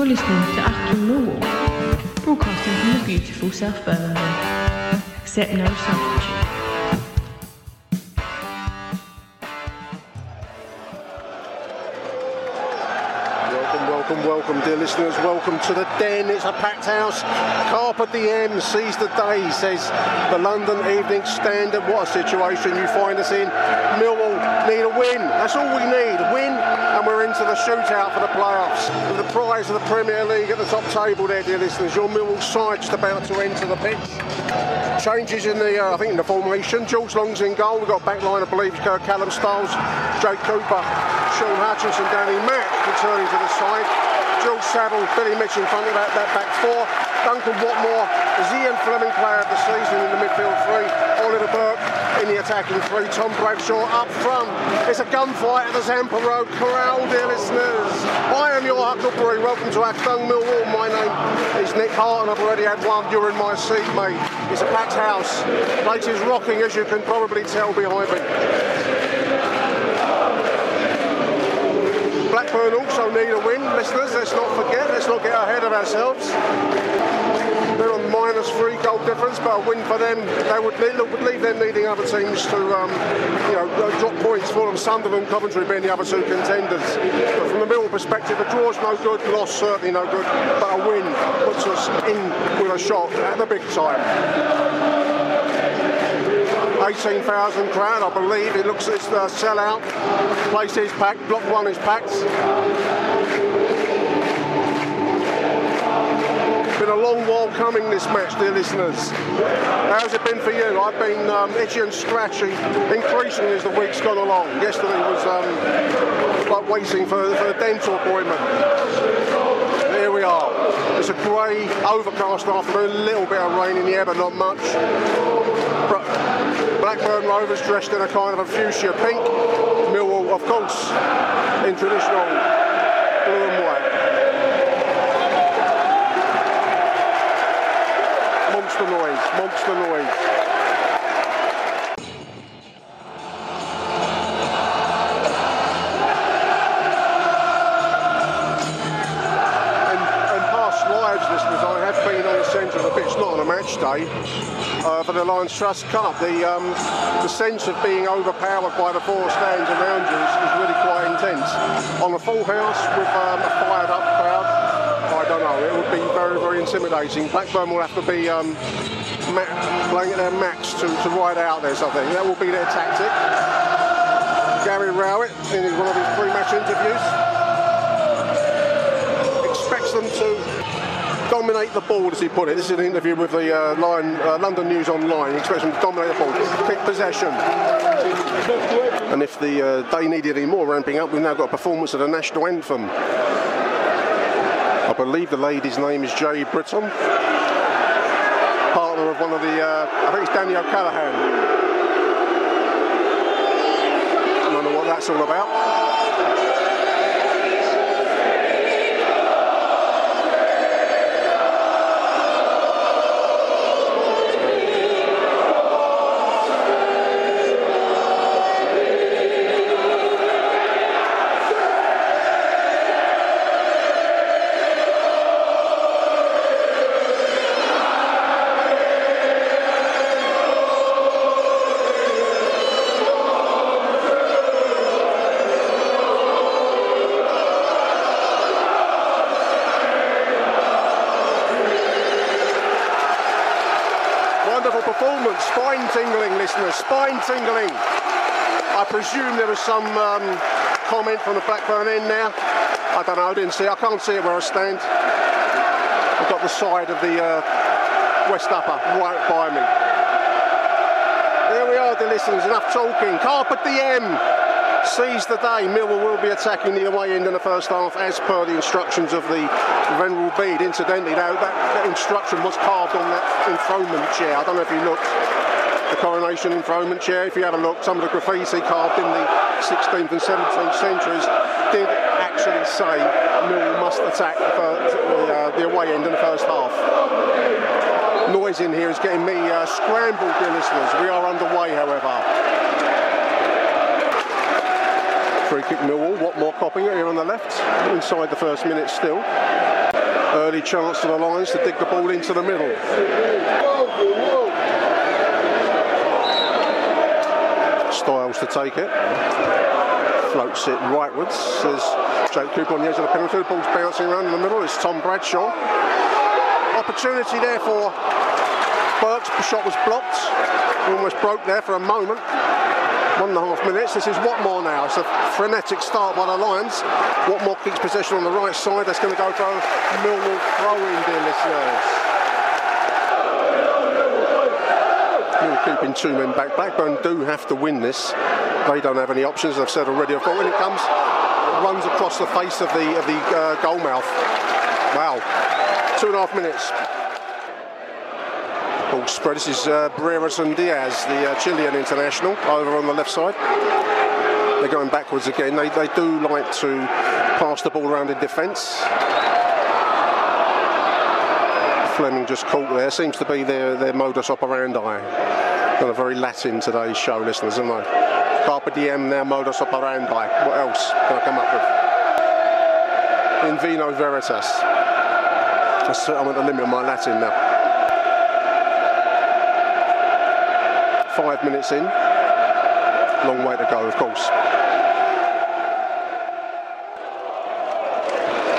You're listening to Achtung Millwall, broadcasting from the beautiful South Birmingham. Accept no substitute. Welcome, welcome, dear listeners. Welcome to the den. It's a packed house. Carpe diem, seize the day, says the London Evening Standard. What a situation you find us in. Millwall need a win. That's all we need. Win, and we're into the shootout for the playoffs. With the prize of the Premier League at the top table there, dear listeners. Your Millwall side just about to enter the pitch. Changes in the, uh, I think, in the formation. George Long's in goal. We've got back line, I believe, Callum Styles, Jake Cooper, Shaun Hutchinson, Danny Mack returning to the side. George Saville, Billy Mitchell in front of that, that back four. Duncan Watmore, is Zian Flemming player of the season in the midfield three. Oliver Burke in the attacking three. Tom Bradshaw up front. It's a gunfight at the Zampa Road Corral, dear listeners. I am your Huckleberry. Welcome to Achtung Millwall. My name is Nick Hart and I've already had one. You're in my seat, mate. It's a packed house. Place is rocking, as you can probably tell behind me. Blackburn also need a win, listeners. Let's not forget. Let's not get ahead of ourselves. They're on minus three goal difference, but a win for them, they would, leave- would leave them needing other teams to, um, you know, uh, drop points for them. Sunderland, Coventry being the other two contenders. But from the middle perspective, a draw's no good, loss certainly no good, but a win puts us in with a shot at the big time. 18,000 crowd, I believe. It looks it's the sellout. Place is packed. Block one is packed. Been a long while coming this match, dear listeners. How's it been for you? I've been um, itchy and scratchy, increasingly as the week's gone along. Yesterday was um, like waiting for, for a dental appointment. Here we are. It's a grey, overcast afternoon, a little bit of rain in the air, but not much. Blackburn Rovers dressed in a kind of a fuchsia pink. Millwall, of course, in traditional blue and white. Monster noise, monster noise. On a match day, uh, for the Lions Trust Cup. The um, the sense of being overpowered by the four stands around you is, is really quite intense. On a full house with um, a fired up crowd, I don't know, it would be very, very intimidating. Blackburn will have to be um, ma- playing at their max to, to ride out there think. That will be their tactic. Gary Rowett, in one of his pre-match interviews, expects them to dominate the ball, as he put it. This is an interview with the uh, Lion, uh, London News Online. He expects to dominate the ball, pick possession. And if the uh, day needed any more ramping up, we've now got a performance of the national anthem. I believe the lady's name is Jay Britton, partner of one of the, uh, I think it's Danny O'Callaghan. I don't know what that's all about. Tingling. I presume there was some um, comment from the Blackburn end now. I don't know, I didn't see I can't see it where I stand. I've got the side of the uh, West Upper right by me. There we are, the listeners, enough talking. Carpe diem seize the day. Millwall will be attacking the away end in the first half as per the instructions of the Venerable Bede. Incidentally, now that, that instruction was carved on that enthronement chair. I don't know if you looked. The coronation enthronement chair, if you have a look, some of the graffiti carved in the 16th and 17th centuries did actually say Millwall must attack the, first, uh, the away end in the first half. Noise in here is getting me uh, scrambled, dear listeners. We are underway, however. Free kick Millwall. Watmore copping it here on the left. Inside the first minute still. Early chance for the Lions to dig the ball into the middle. Styles to take it. Floats it rightwards. There's Jake Cooper on the edge of the penalty. The ball's bouncing around in the middle. It's Tom Bradshaw. Opportunity there for Burke's shot was blocked. Almost broke there for a moment. One and a half minutes. This is Watmore now. It's a frenetic start by the Lions. Watmore keeps possession on the right side. That's going to go for Millwall throw-in, dear listeners. Keeping two men back. Blackburn do have to win this. They don't have any options. I've said already. I've got when it comes, it runs across the face of the of the uh, goal mouth. Wow. Two and a half minutes. Ball spread. This is uh, and Diaz, the uh, Chilean international, over on the left side. They're going backwards again. They, they do like to pass the ball around in defence. Flemming just caught there. Seems to be their, their modus operandi. Got a very Latin today's show, listeners, isn't they? Carpe diem, their modus operandi. What else can I come up with? In vino veritas. I'm at the limit of my Latin now. five minutes in. Long way to go, of course.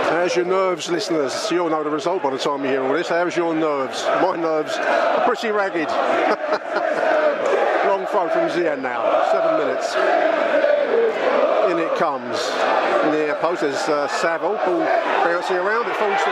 How's your nerves, listeners? You'll know the result by the time you hear all this. How's your nerves? My nerves are pretty ragged. From Zian now. Seven minutes. In it comes. Near post, there's uh, Saville. Ball bouncing around. It falls to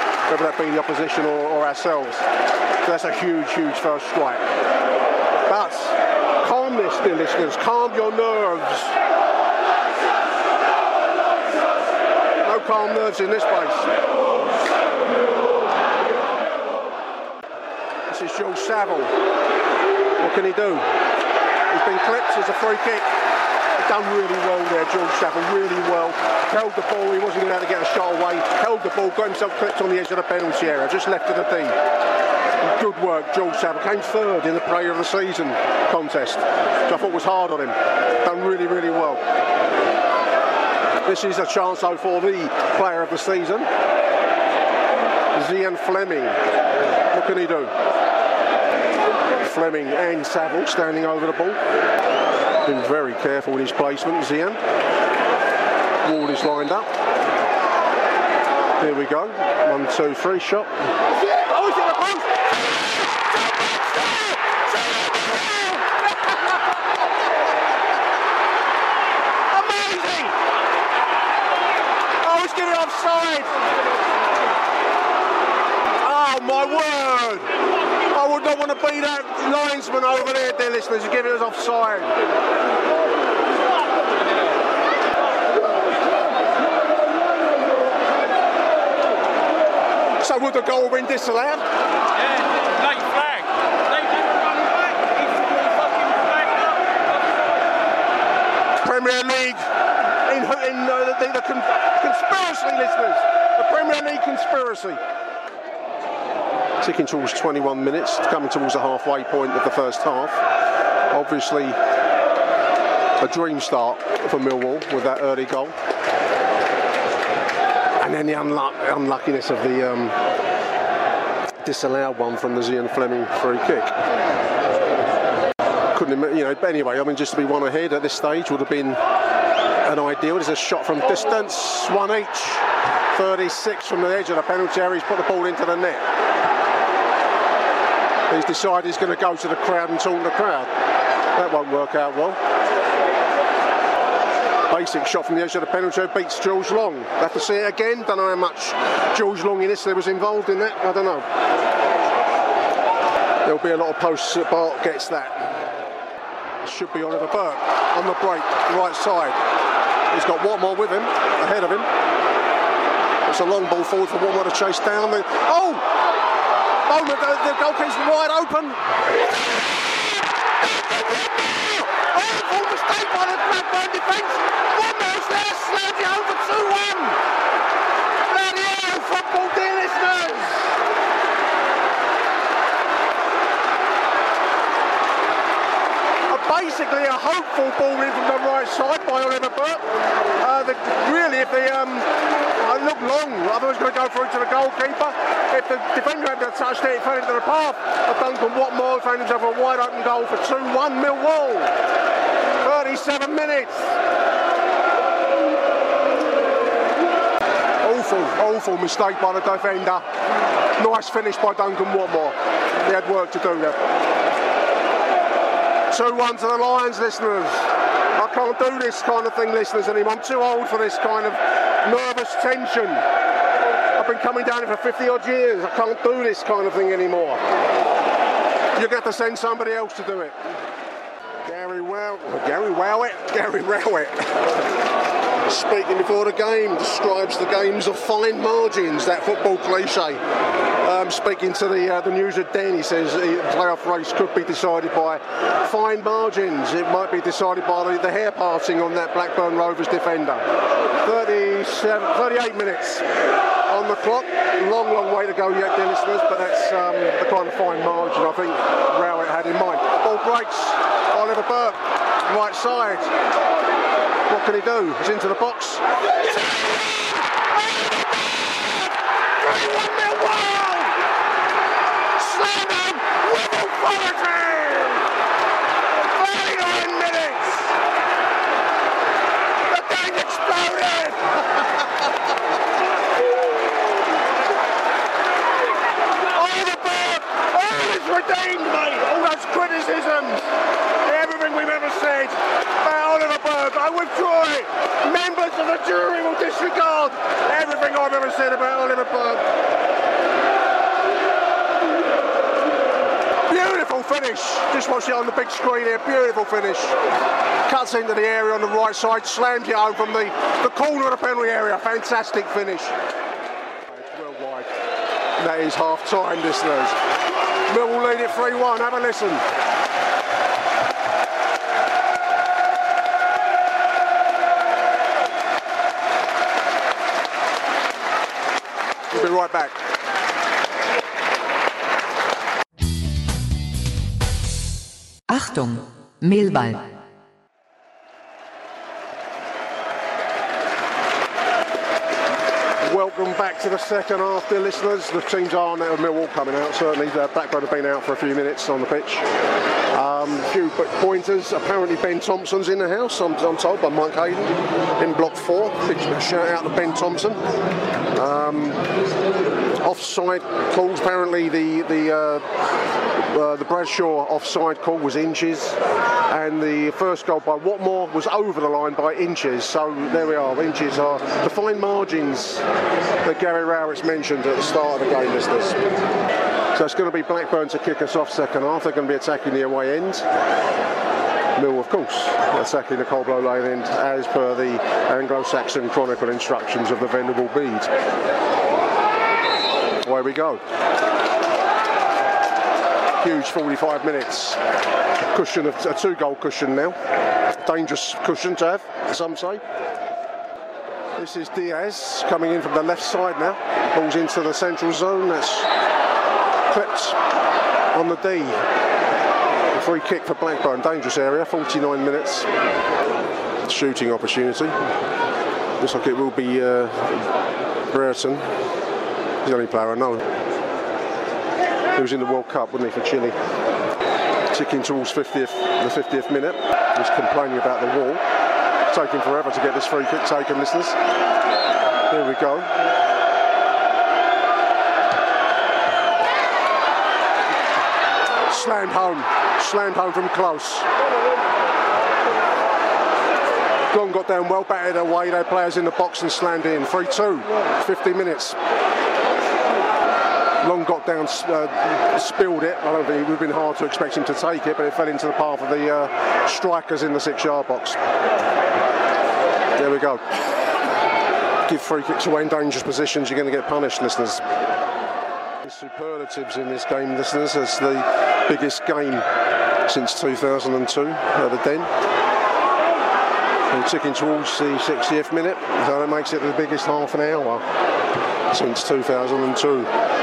whether that be the opposition or, or ourselves. So that's a huge, huge first strike. But calmness, dear listeners, calm your nerves. No calm nerves in this place. This is Joe Saville. What can he do? He's been clipped as a free kick. Done really well there, George Saville, really well. Held the ball, he wasn't allowed to get a shot away. Held the ball, got himself clipped on the edge of the penalty area, just left of the D. Good work, George Saville. Came third in the player of the season contest, which I thought was hard on him. Done really, really well. This is a chance, though, for the player of the season. Zian Flemming. What can he do? Flemming and Saville standing over the ball. Been very careful with his placement, Zian. Wall is lined up. Here we go. One, two, three, shot. Oh, in the post! Amazing! Oh, he's getting offside! Oh, my word! Would not want to be that linesman over there, dear listeners, give it us offside. So would the goal been disallowed? Yeah, late flag. They never run back. He should be fucking flagged up. Premier League in, in uh, the, the con- conspiracy listeners. The Premier League conspiracy. Ticking towards 21 minutes, coming towards the halfway point of the first half. Obviously, a dream start for Millwall with that early goal. And then the unluck- unluckiness of the um, disallowed one from the Zian Flemming free kick couldn't, you know. But anyway, I mean, just to be one ahead at this stage would have been an ideal. There's a shot from distance, one each, 36 from the edge of the penalty area. He's put the ball into the net. He's decided he's going to go to the crowd and taunt the crowd. That won't work out well. Basic shot from the edge of the penalty beats George Long. Have to see it again. Don't know how much George Long in this was involved in that. I don't know. There'll be a lot of posts that Bart gets that. Should be Oliver Burke on the break, right side. He's got Watmore with him, ahead of him. It's a long ball forward for Watmore to chase down. Oh! Bowman, the, the goalkeeper's wide open. Mistake by the Blackburn defence. Watmore's there, slams it over 2-1. Bloody hell, football. Basically a hopeful ball in from the right side by Oliver Burke. Uh, the, really, if the um, I look long, otherwise going to go through to the goalkeeper. If the defender hadn't touched it, it fell into the path of Duncan Watmore, found himself a wide open goal for 2-1 Millwall. 37 minutes. Awful, awful mistake by the defender. Nice finish by Duncan Watmore. He had work to do there. 2-1 to the Lions, listeners. I can't do this kind of thing, listeners, anymore. I'm too old for this kind of nervous tension. I've been coming down here for 50 odd years. I can't do this kind of thing anymore. You're going to have to send somebody else to do it. Gary Wow, Gary Wowett, Gary Rowett. Speaking before the game, describes the games of fine margins, that football cliche. Um, speaking to the uh, the news at Den, he says the playoff race could be decided by fine margins. It might be decided by the, the hair parting on that Blackburn Rovers defender. 37, 38 minutes on the clock. Long, long way to go yet, dear listeners, but that's um, the kind of fine margin I think Rowett had in mind. Ball breaks. Oliver Burke, right side. What can he do? He's into the box. With authority! 39 minutes! The game exploded! Burke, all is redeemed, mate! All those criticisms, everything we've ever said uh, about Oliver I withdraw it! Members of the jury will disregard everything I've ever said about Oliver. Finish. Just watch it on the big screen here. Beautiful finish. Cuts into the area on the right side, slams it home from the, the corner of the penalty area. Fantastic finish. That is half time, listeners. Millwall lead it 3 1. Have a listen. We'll be right back. Achtung, Millwall. Welcome back to the second half, dear listeners. The teams are now Millwall coming out. Certainly, the Blackburn have been out for a few minutes on the pitch. Um, a few po- pointers. Apparently, Ben Thompson's in the house. I'm, I'm told by Mike Hayden in block four. Shout out to Ben Thompson. Um, offside calls. Apparently, the the uh, uh, the Bradshaw offside call was inches, and the first goal by Watmore was over the line by inches. So there we are. Inches are the fine margins that Gary Rowett's mentioned at the start of the game, listeners. So it's going to be Blackburn to kick us off second half. They're going to be attacking the away end. Mill, of course, attacking the Coldblow Lane end as per the Anglo-Saxon Chronicle instructions of the Venerable Bede. Away we go. Huge 45 minutes. Cushion of a two-goal cushion now. Dangerous cushion to have, some say. This is Diaz coming in from the left side now. Balls into the central zone. That's clipped on the D. A free kick for Blackburn. Dangerous area. 49 minutes. Shooting opportunity. Looks like it will be uh, Brereton. He's the only player I know. He was in the World Cup, wasn't he, for Chile? Ticking towards 50th, the 50th minute. He's complaining about the wall. Taking forever to get this free kick taken, listeners. Here we go. Slammed home. Slammed home from close. Long got down well, batted away. Their players in the box and slammed in. 3 2, 50 minutes. Long got down, uh, spilled it. I don't think it would have been hard to expect him to take it, but it fell into the path of the uh, strikers in the six yard box. There we go. Give free kicks away in dangerous positions, you're going to get punished, listeners. Superlatives in this game, listeners. It's the biggest game since 2002 at the Den. We're ticking towards the 60th minute, so that makes it the biggest half an hour since 2002.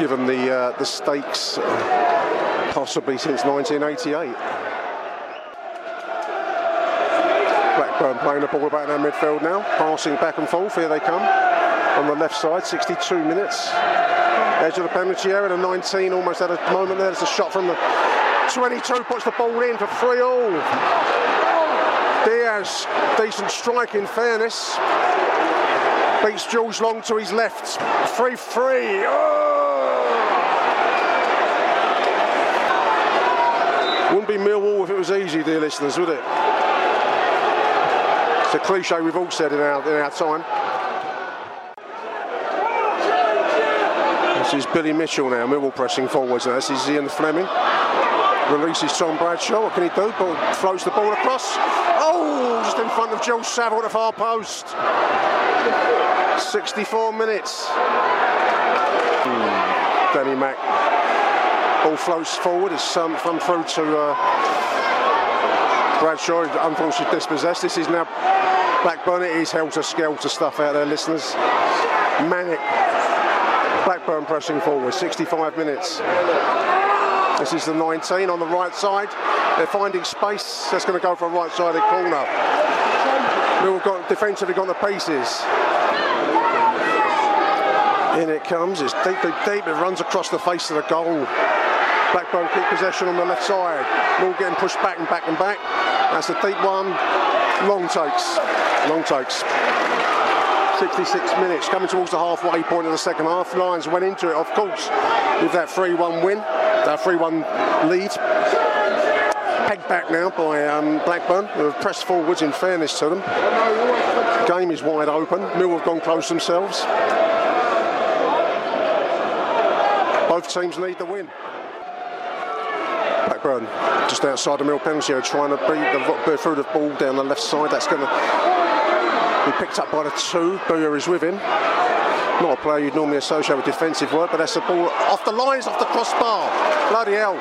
Given the uh, the stakes, possibly since 1988. Blackburn playing the ball about in their midfield now, passing back and forth. Here they come on the left side, 62 minutes. Edge of the penalty area, the 19 almost at a moment there. There's a shot from the 22, puts the ball in for 3 all. Diaz, decent strike in fairness. Beats George Long to his left. 3 3. Wouldn't be Millwall if it was easy, dear listeners, would it? It's a cliche we've all said in our, in our time. This is Billy Mitchell now, Millwall pressing forwards now. This is Zian Flemming. Releases Tom Bradshaw. What can he do? Ball, floats the ball across. Oh, just in front of Joe Saville at the far post. 64 minutes. Hmm. Danny Mack. Ball floats forward. It's um, through to uh, Bradshaw. Unfortunately dispossessed. This is now Blackburn. It is helter skelter stuff out there, listeners. Manic. Blackburn pressing forward. 65 minutes. This is the 19 on the right side. They're finding space. That's going to go for a right-sided corner. Mill got defensively got the pieces. In it comes. It's deep, deep, deep. It runs across the face of the goal. Blackburn keep possession on the left side. Mill getting pushed back and back and back. That's a deep one. Long takes. Long takes. 66 minutes, coming towards the halfway point of the second half. Lions went into it, of course, with that 3-1 win, that 3-1 lead. Pegged back now by um, Blackburn, who have pressed forwards in fairness to them. Game is wide open. Mill have gone close themselves. Both teams need the win. Blackburn just outside the Mill penalty area, trying to beat the, through the ball down the left side. That's going to be picked up by the two. Burey is with him. Not a player you'd normally associate with defensive work, but that's the ball off the lines, off the crossbar. Bloody hell.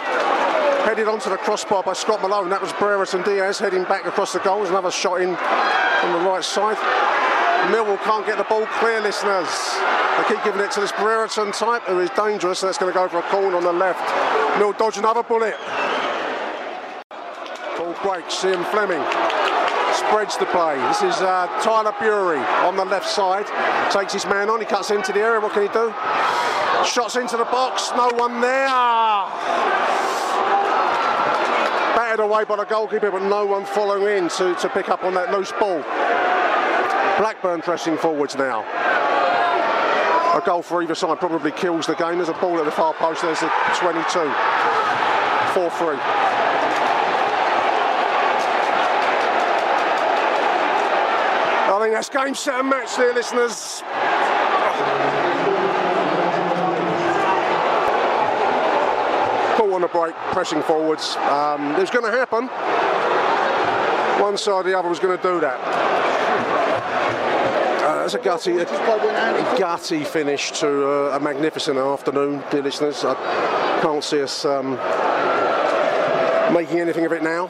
Headed onto the crossbar by Scott Malone. That was Brereton Diaz heading back across the goals. Another shot in on the right side. Millwall can't get the ball clear, listeners. They keep giving it to this Brereton type who is dangerous. and That's going to go for a corner on the left. Mill dodge another bullet. Ball breaks. Zian Flemming spreads the play. This is uh, Tyler Burey on the left side. Takes his man on. He cuts into the area. What can he do? Shots into the box. No one there. Battered away by the goalkeeper, but no one following in to, to pick up on that loose ball. Blackburn pressing forwards now. A goal for either side probably kills the game. There's a ball at the far post. There's a 22. 4 3. I think that's game, set, and match there, listeners. Caught on the break, pressing forwards. Um, it was going to happen. One side or the other was going to do that. Uh, it's a gutty, a gutty finish to uh, a magnificent afternoon, dear listeners. I can't see us um, making anything of it now.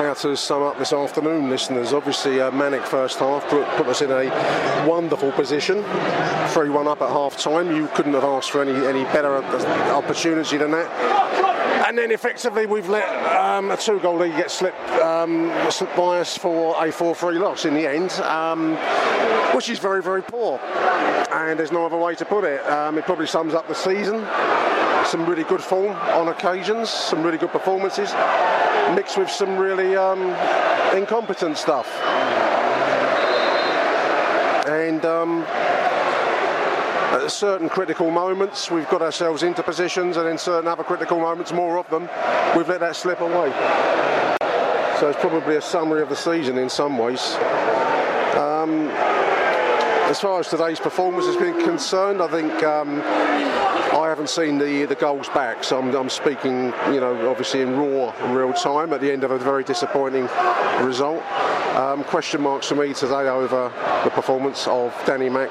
How to sum up this afternoon, listeners? Obviously, a manic first half put, put us in a wonderful position. 3 1 up at half time. You couldn't have asked for any, any better opportunity than that. And then effectively, we've let um, a two goal lead gets slipped, um, slipped by us for a 4 3 loss in the end, um, which is very, very poor. And there's no other way to put it. Um, it probably sums up the season. Some really good form on occasions, some really good performances, mixed with some really um, incompetent stuff. And um, at certain critical moments, we've got ourselves into positions, and in certain other critical moments, more of them, we've let that slip away. So it's probably a summary of the season in some ways. Um, as far as today's performance has been concerned, I think um, I haven't seen the the goals back, so I'm, I'm, speaking, you know, obviously in raw, real time at the end of a very disappointing result. Um, question marks for me today over the performance of Danny Mack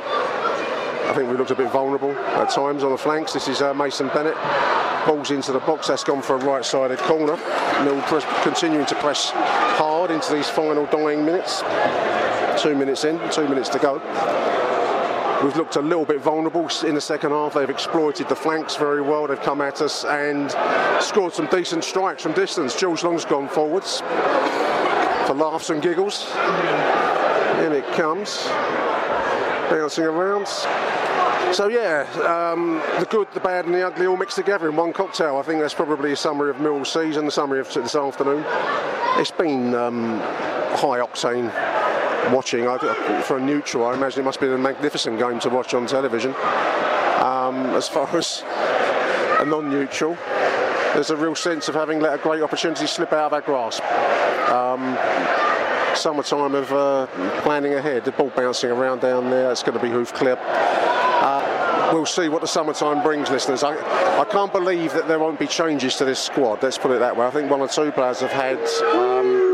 I think we looked a bit vulnerable at times on the flanks. This is uh, Mason Bennett. Balls into the box. That's gone for a right-sided corner. Mill continuing to press hard into these final dying minutes. Two minutes in, two minutes to go. We've looked a little bit vulnerable in the second half. They've exploited the flanks very well. They've come at us and scored some decent strikes from distance. George Long's gone forwards for laughs and giggles. In it comes, bouncing around. So yeah, um, the good, the bad, and the ugly all mixed together in one cocktail. I think that's probably a summary of Mill's season, the summary of this afternoon. It's been um, high octane watching. I, for a neutral, I imagine it must be a magnificent game to watch on television. Um, as far as a non-neutral, there's a real sense of having let a great opportunity slip out of our grasp. Um, summertime of uh, planning ahead. The ball bouncing around down there. It's going to be hoof clip. Uh, we'll see what the summertime brings, listeners. I, I can't believe that there won't be changes to this squad. Let's put it that way. I think one or two players have had. Um,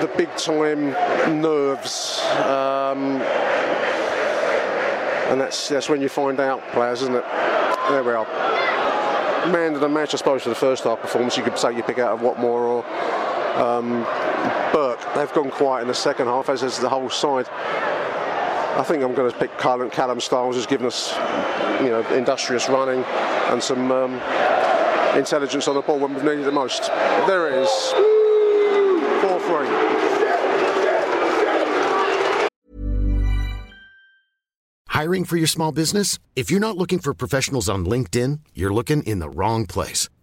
the big time nerves, um, and that's that's when you find out players, isn't it? There we are. Man of the match, I suppose, for the first half performance. You could say you pick out of Watmore or um, Burke. They've gone quiet in the second half, as has the whole side. I think I'm going to pick Callum, Callum Styles, who's given us, you know, industrious running and some um, intelligence on the ball when we've needed it most. There it is. 4 3. Hiring for your small business? If you're not looking for professionals on LinkedIn, you're looking in the wrong place.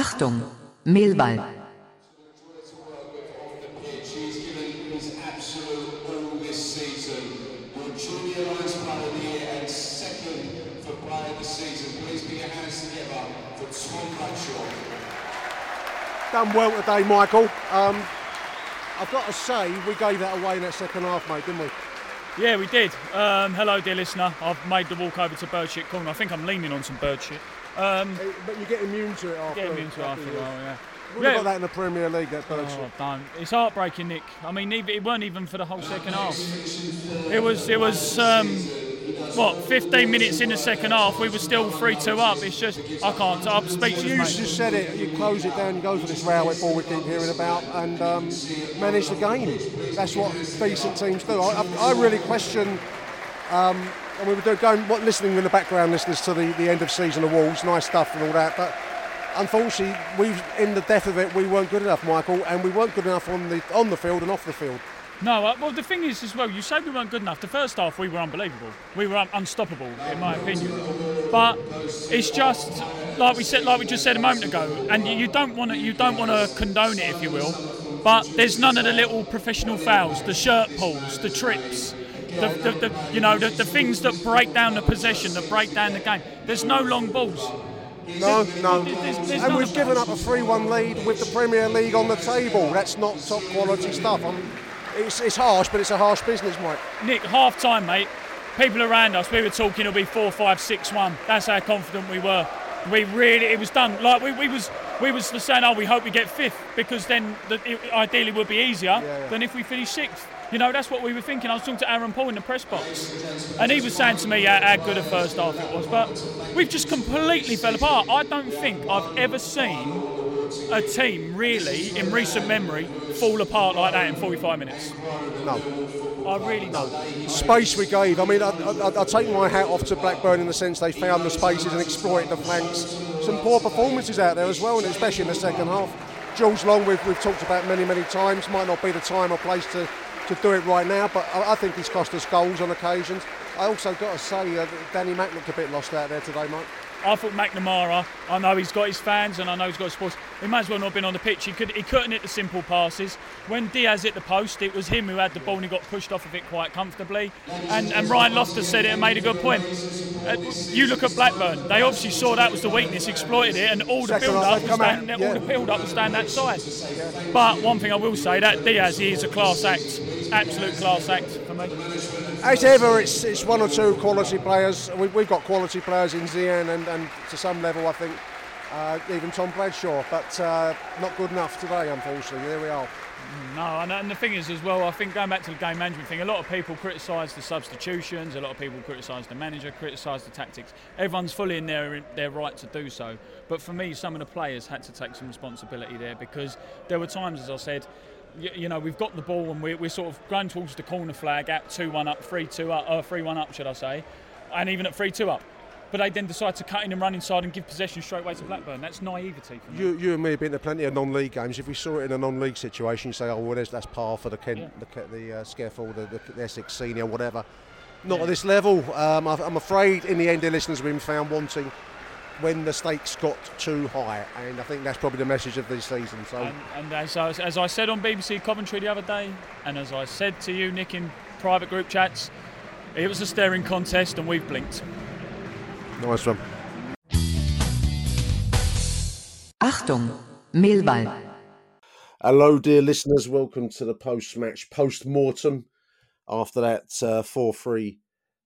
Achtung, Millwall. Done well today, Michael. Um, I've got to say, we gave that away in that second half, mate, didn't we? Yeah, we did. Um, hello, dear listener. I've made the walk over to Birdshit Corner. I think I'm leaning on some bird shit. Um, but you get immune to it after. Get immune to it after a while, yeah. We've yeah. got that in the Premier League, that bird oh. Don't. It's heartbreaking, Nick. I mean, it weren't even for the whole second half. It was, it was, um, what, 15 minutes in the second half, we were still 3 2 up. It's just, I can't, I'm speechless. You mate. just said it, you close it down, you go for this railway ball we keep hearing about, and um, manage the game. That's what decent teams do. I, I, I really question. Um, and we were going, what, listening in the background, listeners to the, the end of season Wolves, nice stuff and all that. But unfortunately, we in the depth of it, we weren't good enough, Michael, and we weren't good enough on the on the field and off the field. No, uh, well, the thing is as well, you say we weren't good enough. The first half, we were unbelievable. We were un- unstoppable, in my opinion. But it's just like we said, like we just said a moment ago, and you don't want to, you don't want to condone it, if you will. but there's none of the little professional fouls, the shirt pulls, the trips. The, the, the, you know the, the things that break down the possession, that break down the game. There's no long balls. No, no. There's- there's and we've given up a 3 1 lead with the Premier League on the table. That's not top quality stuff. I mean, it's, it's harsh, but it's a harsh business, Mike. Nick, half time, mate. People around us, we were talking it'll be four, five, six, one. That's how confident we were. We really, it was done. Like we, we was, we was saying, oh, we hope we get fifth because then the, it ideally would be easier than if we finish sixth. You know, that's what we were thinking. I was talking to Aaron Paul in the press box, and he was saying to me how, how good a first half it was. But we've just completely fell apart. I don't think I've ever seen a team really in recent memory fall apart like that in 45 minutes. No. I really don't. Space we gave. I mean, I, I, I take my hat off to Blackburn in the sense they found the spaces and exploited the flanks. Some poor performances out there as well, and especially in the second half. George Long, we've, we've talked about many, many times, might not be the time or place to, to do it right now, but I, I think he's cost us goals on occasions. I also got to say, uh, Danny Mack looked a bit lost out there today, Mike. I thought McNamara. I know he's got his fans, and I know he's got his sports. He might as well not have been on the pitch. He could. He couldn't hit the simple passes. When Diaz hit the post, it was him who had the ball, and he got pushed off of it quite comfortably. And, and Ryan Loftus said it and made a good point. Uh, you look at Blackburn. They obviously saw that was the weakness, exploited it, and all the Second build up was yeah. all the build up was stand that side. But one thing I will say, that Diaz he is a class act, absolute class act for me. As ever, it's, it's one or two quality players. We, we've got quality players in Zian and, and to some level, I think, uh, even Tom Bradshaw, but uh, not good enough today, unfortunately. There we are. No, and, and the thing is as well, I think going back to the game management thing, a lot of people criticise the substitutions, a lot of people criticise the manager, criticise the tactics. Everyone's fully in their their right to do so. But for me, some of the players had to take some responsibility there because there were times, as I said, you, you know, we've got the ball and we're, we're sort of going towards the corner flag at 2 1 up, 3 2 up, uh, 3 1 up, should I say, and even at 3 2 up. But they then decide to cut in and run inside and give possession straight away to Blackburn. That's naivety for me. You, you and me have been to plenty of non-league games. If we saw it in a non-league situation, you say, "Oh, well, that's par for the Kent, Yeah. the, the uh, the, the, Essex senior, whatever." Not at this level. Um, I'm afraid, in the end, the listeners have been found wanting when the stakes got too high, and I think that's probably the message of this season. So, And, and as, I, as I said on BBC Coventry the other day, and as I said to you, Nick, in private group chats, it was a staring contest, and we've blinked. Nice one. Achtung, Millwall. Hello, dear listeners. Welcome to the post-match post-mortem after that four-three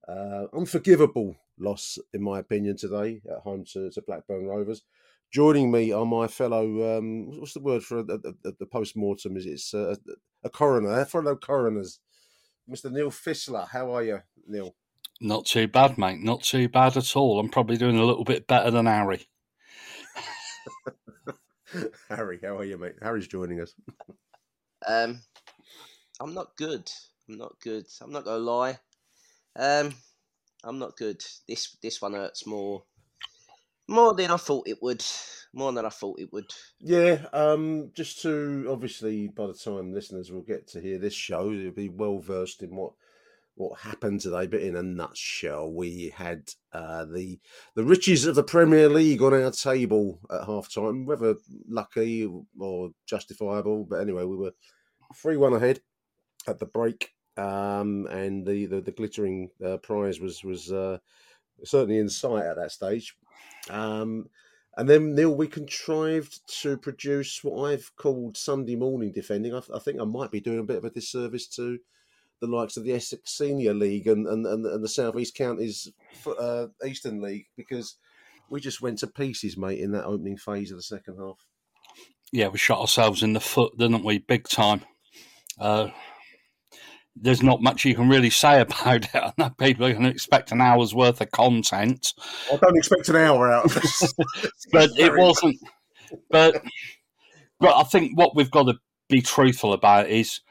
uh, unforgivable loss, in my opinion, today at home to, to Blackburn Rovers. Joining me are my fellow. Um, what's the word for the post-mortem? Is it's a, a coroner? Fellow coroners, Mr. Neil Fissler. How are you, Neil? Not too bad, mate. Not too bad at all. I'm probably doing a little bit better than Harry. Harry, how are you, mate? Harry's joining us. Um, I'm not good. I'm not good. I'm not gonna lie. Um, I'm not good. This this one hurts more, more than I thought it would. More than I thought it would. Yeah, um, just to obviously, by the time listeners will get to hear this show, they'll be well versed in what what happened today. But in a nutshell, we had uh, the the riches of the Premier League on our table at half time, whether lucky or justifiable. But anyway, we were three one ahead at the break, um, and the the, the glittering uh, prize was was uh, certainly in sight at that stage. Um, and then, Neil, we contrived to produce what I've called Sunday morning defending. I, I think I might be doing a bit of a disservice to the likes of the Essex Senior League and, and, and, and the South East Counties uh, Eastern League because we just went to pieces, mate, in that opening phase of the second half. Yeah, we shot ourselves in the foot, didn't we? Big time. Uh, there's not much you can really say about it. I know people are going to expect an hour's worth of content, I don't expect an hour out of this. but it wasn't. But but I think what we've got to be truthful about is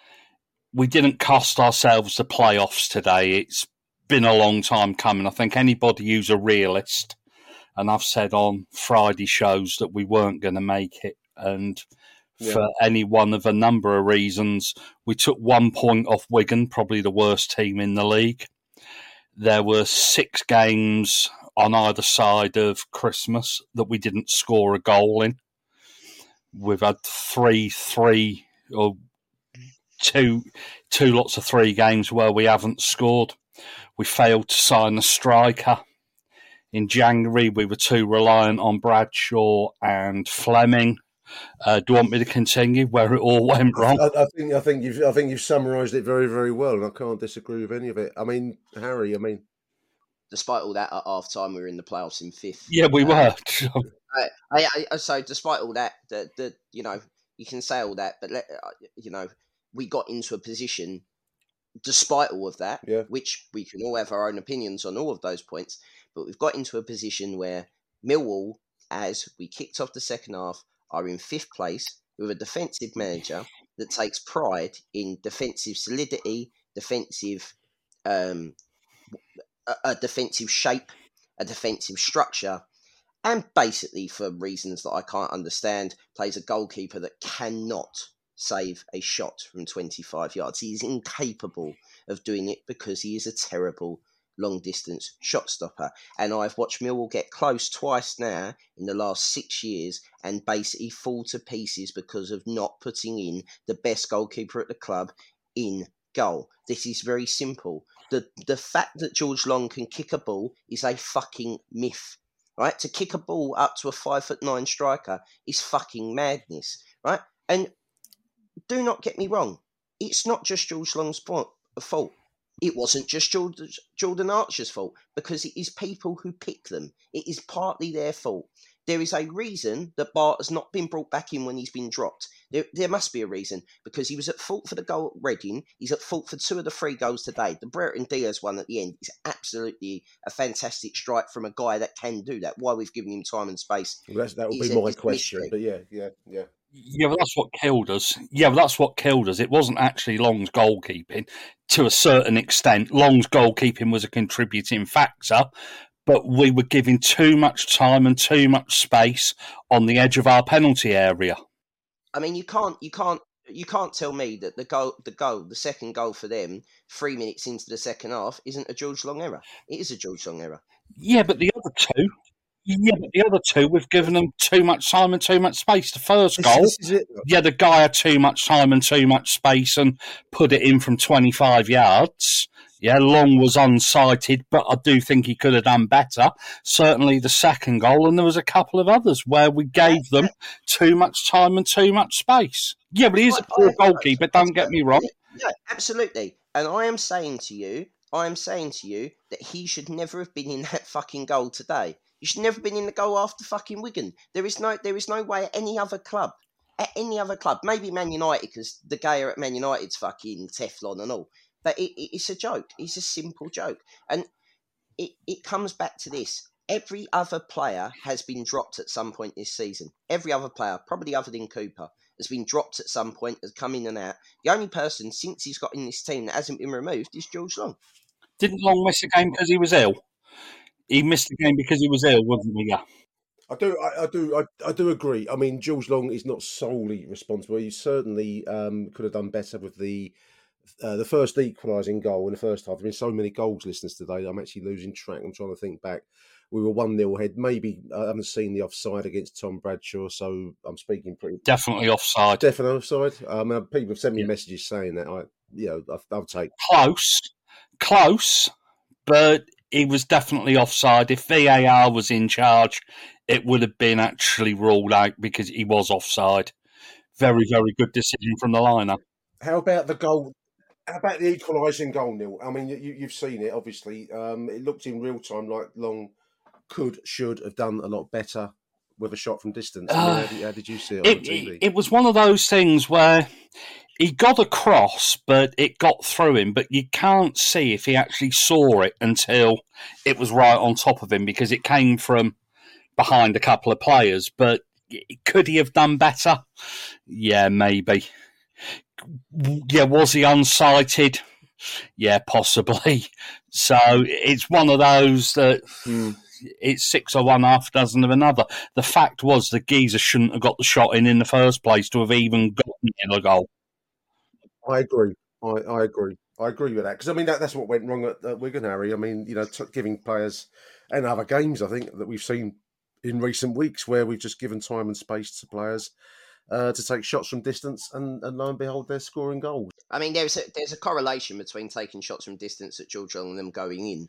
we didn't cost ourselves the playoffs today. It's been a long time coming. I think anybody who's a realist, and I've said on Friday shows that we weren't going to make it, and for any one of a number of reasons, we took one point off Wigan, probably the worst team in the league. There were six games on either side of Christmas that we didn't score a goal in. We've had three three or two two lots of three games where we haven't scored. We failed to sign a striker. In January, we were too reliant on Bradshaw and Flemming. Uh, do you want me to continue where it all went wrong? I, I think I think you've I think you've summarised it very very well, and I can't disagree with any of it. I mean, Harry, I mean, despite all that, at half time we were in the playoffs in fifth. Yeah, we were. I, I, I, so despite all that, the, the you know you can say all that, but let, uh, you know we got into a position, despite all of that, yeah. which we can all have our own opinions on all of those points, but we've got into a position where Millwall, as we kicked off the second half, are in fifth place with a defensive manager that takes pride in defensive solidity, defensive, um, a, a defensive shape, a defensive structure, and basically for reasons that I can't understand, plays a goalkeeper that cannot save a shot from 25 yards. He is incapable of doing it because he is a terrible long distance shot stopper. And I've watched Millwall get close twice now in the last six years and basically fall to pieces because of not putting in the best goalkeeper at the club in goal. This is very simple. The the fact that George Long can kick a ball is a fucking myth. Right? To kick a ball up to a five foot nine striker is fucking madness. Right? And do not get me wrong, it's not just George Long's fault it wasn't just Jordan, Jordan Archer's fault because it is people who pick them. It is partly their fault. There is a reason that Bart has not been brought back in when he's been dropped. There, there must be a reason because he was at fault for the goal at Reading. He's at fault for two of the three goals today. The Brereton Diaz one at the end is absolutely a fantastic strike from a guy that can do that. Why we've given him time and space. Well, that will be my question. But yeah, yeah, yeah. Yeah, but that's what killed us. Yeah, but that's what killed us. It wasn't actually Long's goalkeeping. To a certain extent, Long's goalkeeping was a contributing factor, but we were giving too much time and too much space on the edge of our penalty area. I mean, you can't, you can't, you can't tell me that the goal, the goal, the second goal for them, three minutes into the second half, isn't a George Long error. It is a George Long error. Yeah, but the other two, yeah, but the other two, we've given them too much time and too much space. The first goal, this, this yeah, the guy had too much time and too much space and put it in from 25 yards. Yeah, Long was unsighted, but I do think he could have done better. Certainly the second goal, and there was a couple of others where we gave them too much time and too much space. Yeah, but he's a poor goalkeeper, don't get me wrong. Yeah, absolutely. And I am saying to you, I am saying to you that he should never have been in that fucking goal today. You should never been in the goal after fucking Wigan. There is no there is no way at any other club. At any other club, maybe Man United, because the guy at Man United's fucking Teflon and all. But it, it, it's a joke. It's a simple joke, and it, it comes back to this. Every other player has been dropped at some point this season. Every other player, probably other than Cooper, has been dropped at some point, has come in and out. The only person since he's got in this team that hasn't been removed is George Long. Didn't Long miss a game because he was ill? He missed the game because he was ill, wasn't he? Yeah. I do, I, I do, I, I, do agree. I mean, George Long is not solely responsible. He certainly um, could have done better with the uh, the first equalising goal in the first half. There have been so many goals, listeners, today. I'm actually losing track. I'm trying to think back. We were one 0 ahead. Maybe I haven't seen the offside against Tom Bradshaw, so I'm speaking pretty definitely offside. Definitely offside. Um, people have sent me yeah. messages saying that. I, you know, I'll, I'll take close, close, but he was definitely offside. If VAR was in charge, it would have been actually ruled out because he was offside. Very, very good decision from the liner. How about the goal? How about the equalising goal, Neil? I mean, you, have seen it, obviously. Um, it looked in real time like Long could, should have done a lot better with a shot from distance. Uh, I mean, how, did, how, did, you see it, it, it, it was one of those things where he got across, but it got through him. But you can't see if he actually saw it until it was right on top of him because it came from behind a couple of players. But could he have done better? Yeah, maybe. Yeah, was he unsighted? Yeah, possibly. So it's one of those that. Mm it's six or one, half dozen of another. The fact was the geezer shouldn't have got the shot in in the first place to have even gotten in a goal. I agree. I, I agree. I agree with that because I mean that, that's what went wrong at, at Wigan, Harry. I mean, you know, t- giving players and other games, I think that we've seen in recent weeks where we've just given time and space to players uh, to take shots from distance, and, and lo and behold, they're scoring goals. I mean, there's a, there's a correlation between taking shots from distance at George and them going in.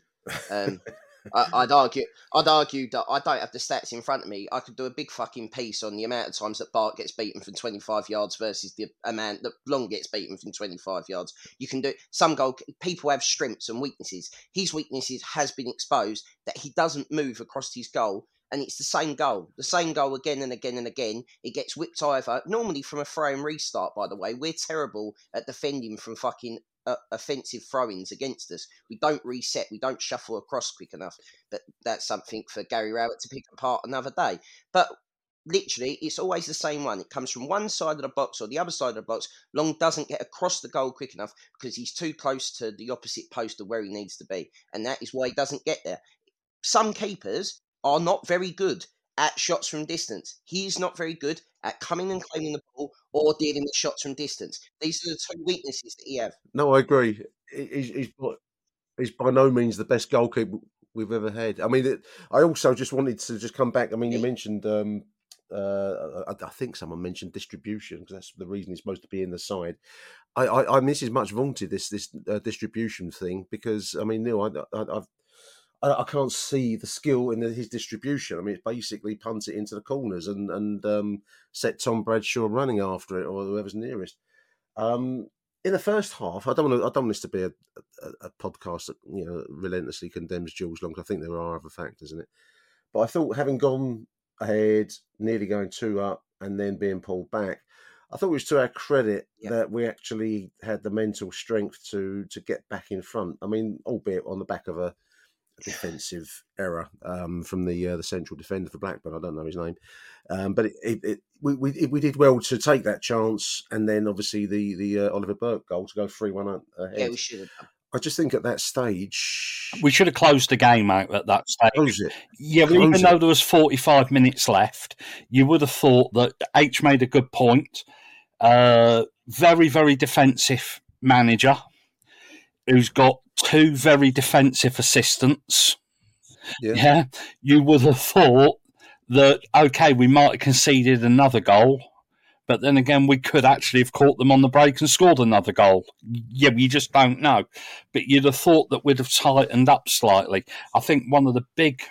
Um, I, would argue, I'd argue that I don't have the stats in front of me. I could do a big fucking piece on the amount of times that Bart gets beaten from 25 yards versus the amount that Long gets beaten from 25 yards. You can do some goal. People have strengths and weaknesses. His weaknesses has been exposed that he doesn't move across his goal. And it's the same goal, the same goal again and again and again. It gets whipped over, normally from a throw and restart, by the way. We're terrible at defending from fucking uh, offensive throw-ins against us. We don't reset, we don't shuffle across quick enough. But that's something for Gary Rowett to pick apart another day. But literally, it's always the same one. It comes from one side of the box or the other side of the box. Long doesn't get across the goal quick enough because he's too close to the opposite post of where he needs to be, and that is why he doesn't get there. Some keepers are not very good at shots from distance. He's not very good at coming and claiming the ball or dealing with shots from distance. These are the two weaknesses that he has. No, I agree. He's, he's, he's by no means the best goalkeeper we've ever had. I mean, it, I also just wanted to just come back. I mean, you mentioned, um, uh, I, I, think someone mentioned distribution because that's the reason he's supposed to be in the side. I, I, I mean, this is much vaunted this this uh, distribution thing because I mean, Neil, I, have I, I, can't see the skill in the, his distribution. I mean, it's basically punt it into the corners and and um, set Tom Bradshaw running after it or whoever's nearest. Um, in the first half, I don't want to, I don't want this to be a, a, a podcast that you know relentlessly condemns Jules Long. I think there are other factors in it, but I thought having gone ahead, nearly going two up, and then being pulled back, I thought it was to our credit that we actually had the mental strength to to get back in front. I mean, albeit on the back of a defensive error um, from the uh, the central defender for Blackburn. I don't know his name, um, but it, it, it, we we, it, we did well to take that chance, and then obviously the the uh, Oliver Burke goal to go three one ahead. Yeah, we should have done. I just think at that stage we should have closed the game out at that stage. Close it. Yeah, Close even it. though there was forty five minutes left, you would have thought that H made a good point. Uh, very very defensive manager who's got two very defensive assistants. Yeah. yeah. You would have thought that, okay, we might have conceded another goal, but then again, we could actually have caught them on the break and scored another goal. Yeah, we just don't know. But you'd have thought that we'd have tightened up slightly. I think one of the big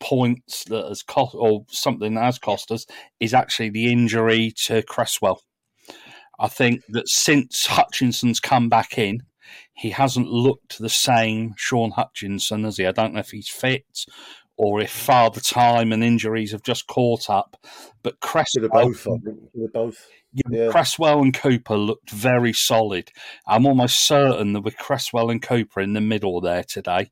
points that has cost, or something that has cost us, is actually the injury to Cresswell. I think that since Hutchinson's come back in, he hasn't looked the same Shaun Hutchinson, has he? I don't know if he's fit or if father time and injuries have just caught up. But Cresswell, both, both. Yeah, Cresswell and Cooper looked very solid. I'm almost certain that with Cresswell and Cooper in the middle there today,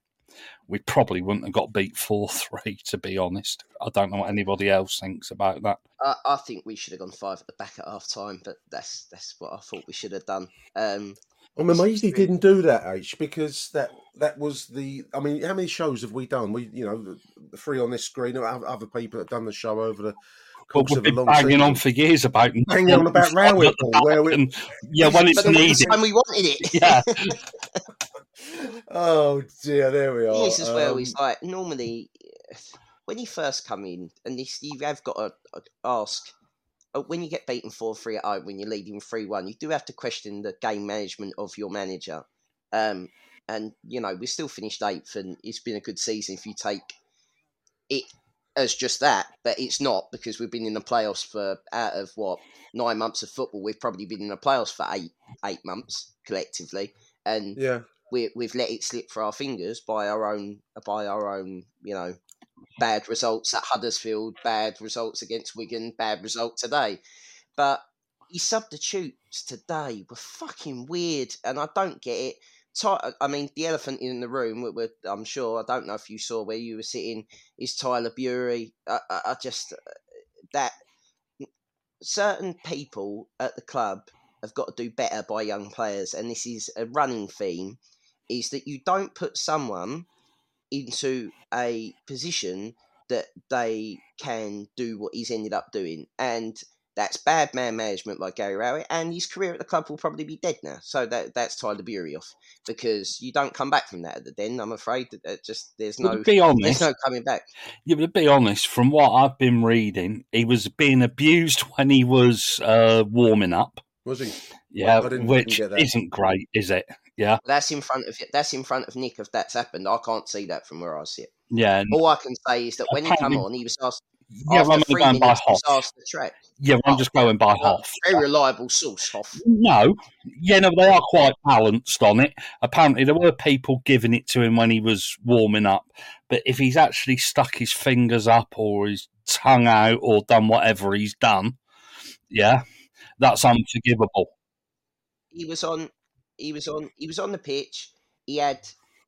we probably wouldn't have got beat 4 3, to be honest. I don't know what anybody else thinks about that. I, I think we should have gone five at the back at half time, but that's that's what I thought we should have done. Um, I'm amazed he didn't do that, H, because that that was the. I mean, how many shows have we done? We, you know, the, the three on this screen. Other people have done the show over the well, we've been banging season. on for years about banging on about Rowett, where we, and, yeah, when it's needed, when we wanted it. Yeah. oh dear, there we are. This is where um, he's like normally when you first come in, and this you have got to ask uh, when you get beaten 4 3 at home, when you're leading 3 1, you do have to question the game management of your manager. Um, and, you know, we still finished eighth, and it's been a good season if you take it as just that, but it's not because we've been in the playoffs for out of what nine months of football, we've probably been in the playoffs for eight eight months collectively, and yeah, we, we've let it slip through our fingers by our own by our own you know bad results at Huddersfield, bad results against Wigan, bad result today. But his substitutes today were fucking weird, and I don't get it. I mean, the elephant in the room, I'm sure, I don't know if you saw where you were sitting, is Tyler Burey. I, I, I just, uh, that certain people at the club have got to do better by young players, and this is a running theme, is that you don't put someone into a position that they can do what he's ended up doing. And That's bad man management by Gary Rowett, and his career at the club will probably be dead now. So that that's Tyler Burey off because you don't come back from that at the den. I'm afraid that that just there's no to be honest- there's no coming back. Yeah, but to be honest, from what I've been reading, he was being abused when he was uh, warming up. Was he? Yeah, I didn't- which didn't get that. isn't great, is it? Yeah, That's in front of that's in front of Nick. If that's happened, I can't see that from where I sit. yeah, All I can say is that when he come on, he was asked. yeah. after I'm three going by minutes, he Hoff. was asked the track. Yeah, I'm just going by Well, Hoff. Very reliable source, Hoff. No, yeah, no, they are quite balanced on it. Apparently, there were people giving it to him when he was warming up, but if he's actually stuck his fingers up or his tongue out or done whatever he's done, yeah, that's unforgivable. he was on he was on he was on the pitch. He had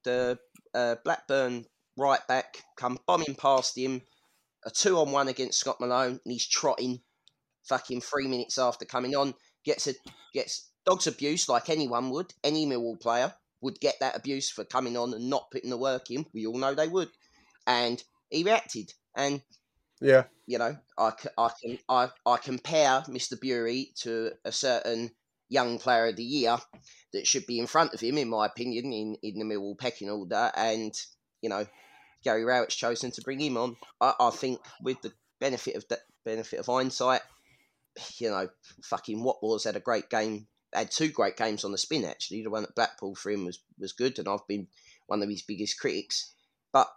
the uh, Blackburn right back come bombing past him, a two on one against Scott Malone, and he's trotting fucking three minutes after coming on, gets a gets dogs abuse like anyone would, any Millwall player would get that abuse for coming on and not putting the work in. We all know they would, and he reacted. And Yeah. you know, I, I can I, I compare Mr. Burey to a certain young player of the year that should be in front of him, in my opinion, in, in the Millwall pecking order. And you know, Gary Rowett's chosen to bring him on. I, I think with the benefit of that benefit of hindsight, you know, fucking Watmore had a great game. Had two great games on the spin actually. The one at Blackpool for him was was good, and I've been one of his biggest critics. But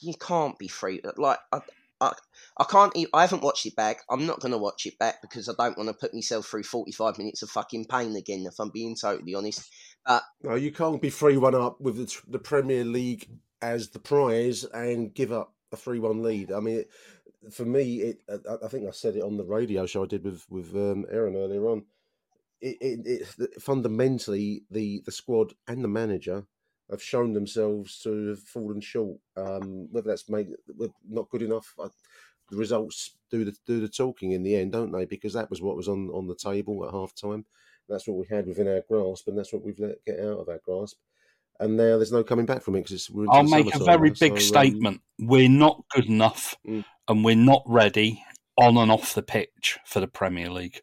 you can't be free. Like I, I, I can't. I haven't watched it back. I'm not going to watch it back because I don't want to put myself through 45 minutes of fucking pain again. If I'm being totally honest. But No, you can't be three one up with the, the Premier League as the prize and give up a three one lead. I mean, it, for me, it. I, I think I said it on the radio show I did with with um, Aaron earlier on. It, it, it fundamentally the the squad and the manager have shown themselves to have fallen short. Um, whether that's made not good enough, I, the results do the do the talking in the end, don't they? Because that was what was on on the table at half time. That's what we had within our grasp, and that's what we've let get out of our grasp. And now there's no coming back from it because we're I'll make a very now, big so, um, statement. We're not good enough Mm. and we're not ready on and off the pitch for the Premier League.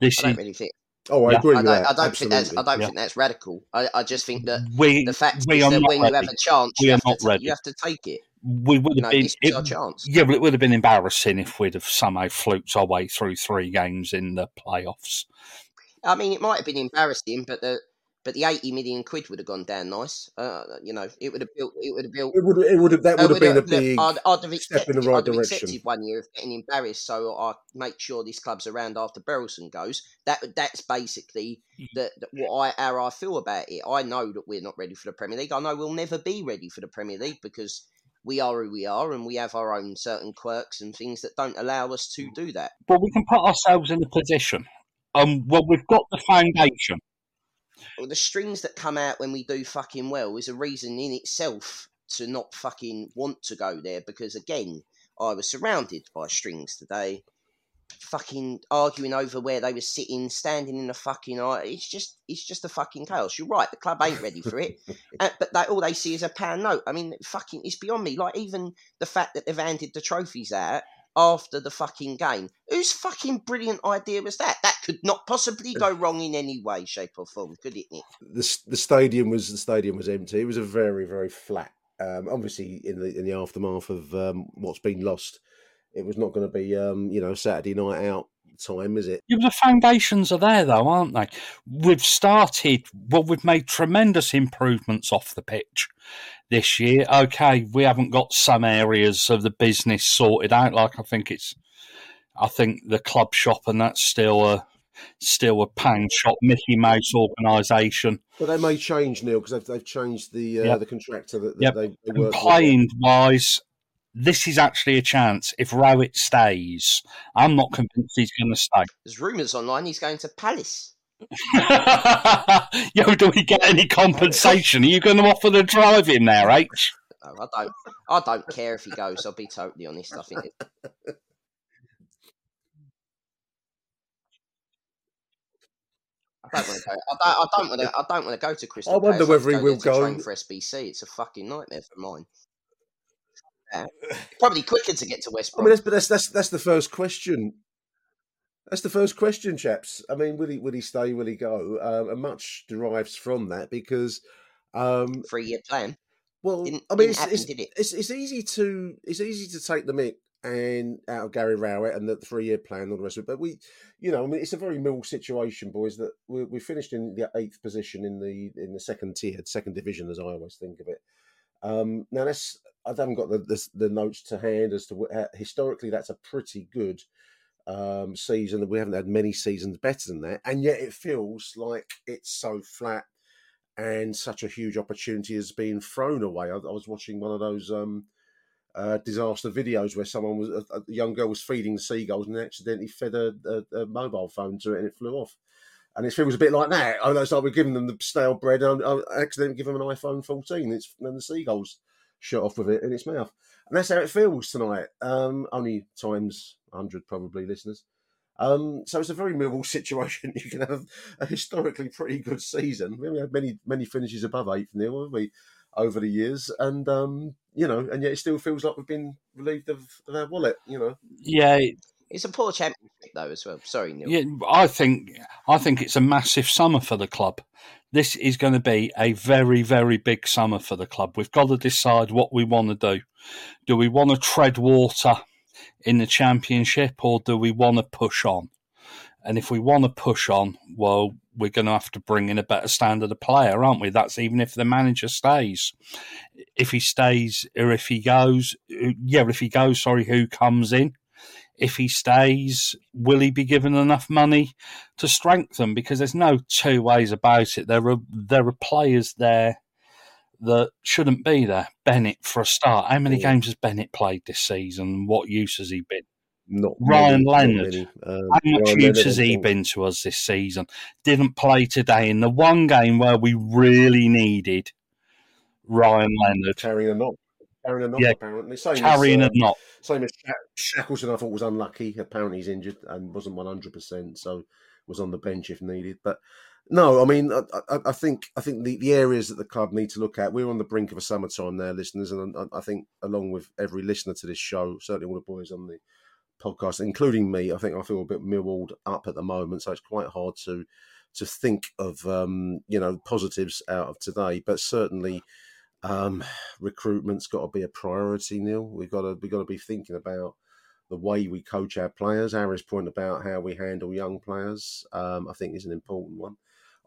This I don't is really think. Oh, I Yeah. agree I don't, that. I don't think that's. I don't Yeah. think that's radical. I, I just think that we, the fact we is that not when you have a chance, We you have, not to, ready. you have to take it. We would have No, been this it- our chance. Yeah, but it would have been embarrassing if we'd have somehow fluked our way through three games in the playoffs. I mean, it might have been embarrassing, but the but the eighty million quid would have gone down nice. Uh, you know, it would have built. It would have built. It would, it would have, that would have been a big I'd, I'd have step accepted, in the right I'd have direction. accepted one year of getting embarrassed, so I make sure this club's around after Berylson goes. That that's basically the, the- what I how I feel about it. I know that we're not ready for the Premier League. I know we'll never be ready for the Premier League because we are who we are, and we have our own certain quirks and things that don't allow us to do that. But we can put ourselves in a position. Um, well, we've got the foundation. Well, the strings that come out when we do fucking well is a reason in itself to not fucking want to go there because again, I was surrounded by strings today, fucking arguing over where they were sitting, standing in the fucking eye. It's just, it's just a fucking chaos. You're right, the club ain't ready for it, uh, but they, all they see is a pound note. I mean, fucking, it's beyond me. Like even the fact that they've handed the trophies out after the fucking game. Whose fucking brilliant idea was that? That could not possibly go wrong in any way, shape, or form, could it, Nick? the the stadium was the stadium was empty. It was a very very flat. Um, obviously, in the in the aftermath of um, what's been lost, it was not going to be um, you know Saturday night out time, is it? Yeah, the foundations are there, though, aren't they? We've started, well, we've made tremendous improvements off the pitch this year. Okay, we haven't got some areas of the business sorted out. Like I think it's, I think the club shop and that's still a still a pan shop, Mickey Mouse organisation. But they may change, Neil, because they've, they've changed the uh, Yep. the contractor that, that Yep. they, they work playing wise, this is actually a chance. If Rowett stays, I'm not convinced he's going to stay. There's rumours online he's going to Palace. Yo, do we get any compensation? Are you going to offer the drive in there, H? No, I don't. I don't care if he goes. I'll be totally honest. I think. It, I don't want to go. I don't, I don't want to. I don't want to go to Crystal. I wonder Palace. I whether he go will to go. train for SBC. It's a fucking nightmare for mine. Yeah. Probably quicker to get to West I mean, that's, but that's that's that's the first question. That's the first question, chaps. I mean, will he will he stay? Will he go? Um, and much derives from that because um, three year plan. Well, Didn't- I mean, it's, happen, it's, it? it's it's easy to it's easy to take the mick and out of Gary Rowett and the three year plan and all the rest of it. But we, you know, I mean, it's a very mill situation, boys. That we, we finished in the eighth position in the in the second tier, second division, as I always think of it. Um, now, that's I haven't got the, the the notes to hand as to how, historically that's a pretty good um, season. We haven't had many seasons better than that, and yet it feels like it's so flat and such a huge opportunity has been thrown away. I, I was watching one of those um, uh, disaster videos where someone was a, a young girl was feeding the seagulls and accidentally fed a, a, a mobile phone to it and it flew off. And it feels a bit like that. I it's like we're giving them the stale bread. I, I accidentally give them an iPhone 14. It's and the seagulls shot off with it in its mouth, and that's how it feels tonight. Um, only times hundred probably, listeners. Um, so it's a very Millwall situation. You can have a historically pretty good season. We haven't had many many finishes above eighth nil, have we, over the years? And um, you know, and yet it still feels like we've been relieved of, of our wallet. You know, Yeah, It's a poor championship though as well. Sorry, Neil. yeah. I think I think it's a massive summer for the club. This is going to be a very, very big summer for the club. We've got to decide what we want to do. Do we want to tread water in the championship, or do we want to push on? And if we want to push on, well, we're going to have to bring in a better standard of player, aren't we? That's even if the manager stays. If he stays or if he goes, uh, yeah, if he goes, sorry, who comes in? If he stays, will he be given enough money to strengthen? Because there's no two ways about it. There are there are players there that shouldn't be there. Bennett for a start. How many Yeah. games has Bennett played this season? What use has he been? not Ryan many, not Leonard. many. Um, How much Ryan use Leonard, has he been to us this season? Didn't play today in the one game where we really needed Ryan Leonard. carrying a knock. Carrying a knock, Yeah, apparently. Same carrying as, a um, knock. Same as Shackleton, I thought was unlucky. Apparently, he's injured and wasn't one hundred percent, so was on the bench if needed. But no, I mean, I, I, I think I think the, the areas that the club need to look at. We're on the brink of a summertime now, listeners, and I, I think along with every listener to this show, certainly all the boys on the podcast, including me, I think I feel a bit millwalled up at the moment, so it's quite hard to to think of um, you know positives out of today. But certainly, um, recruitment's got to be a priority. Neil, we've got to we've got to be thinking about the way we coach our players. Harry's point about how we handle young players, um, I think, is an important one.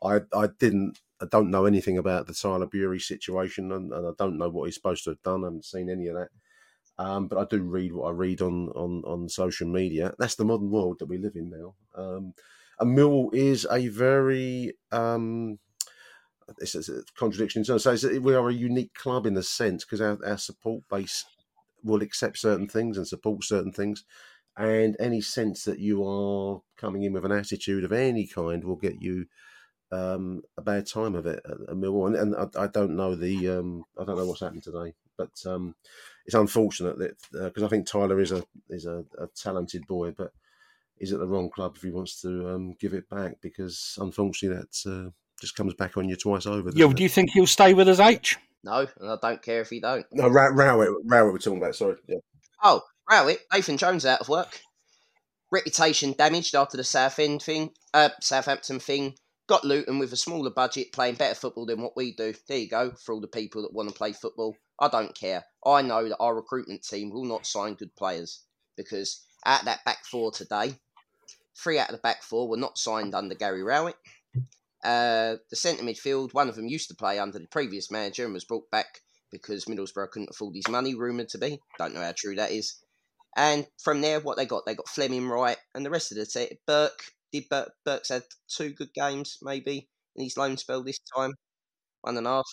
I I didn't I don't know anything about the Tyler Burey situation, and, and I don't know what he's supposed to have done. I haven't seen any of that. Um, but I do read what I read on, on, on social media. That's the modern world that we live in now. Um, and Millwall is a very um, it's, a contradiction. So it's, we are a unique club in a sense because our, our support base will accept certain things and support certain things. And any sense that you are coming in with an attitude of any kind will get you um, a bad time of it at, Millwall. And, and I, I don't know the um, I don't know what's happened today, but um, it's unfortunate that because I think Tyler is a is a, a talented boy, but he's at the wrong club if he wants to um, give it back because unfortunately that uh, just comes back on you twice over. Yeah, do you think he'll stay with us, H? No, and I don't care if he don't. No, Row- Rowett, Rowett we're talking about. Sorry, yeah. Oh, Rowett, Nathan Jones out of work. Reputation damaged after the South End thing, uh, Southampton thing. Got Luton with a smaller budget, playing better football than what we do. There you go, for all the people that want to play football. I don't care. I know that our recruitment team will not sign good players because at that back four today, three out of the back four were not signed under Gary Rowett. Uh, the centre midfield, one of them used to play under the previous manager and was brought back because Middlesbrough couldn't afford his money, rumoured to be. Don't know how true that is. And from there, what they got? They got Flemming right, and the rest of the team. Burke did. Burke, Burke's had two good games, maybe in his loan spell this time, one and a half.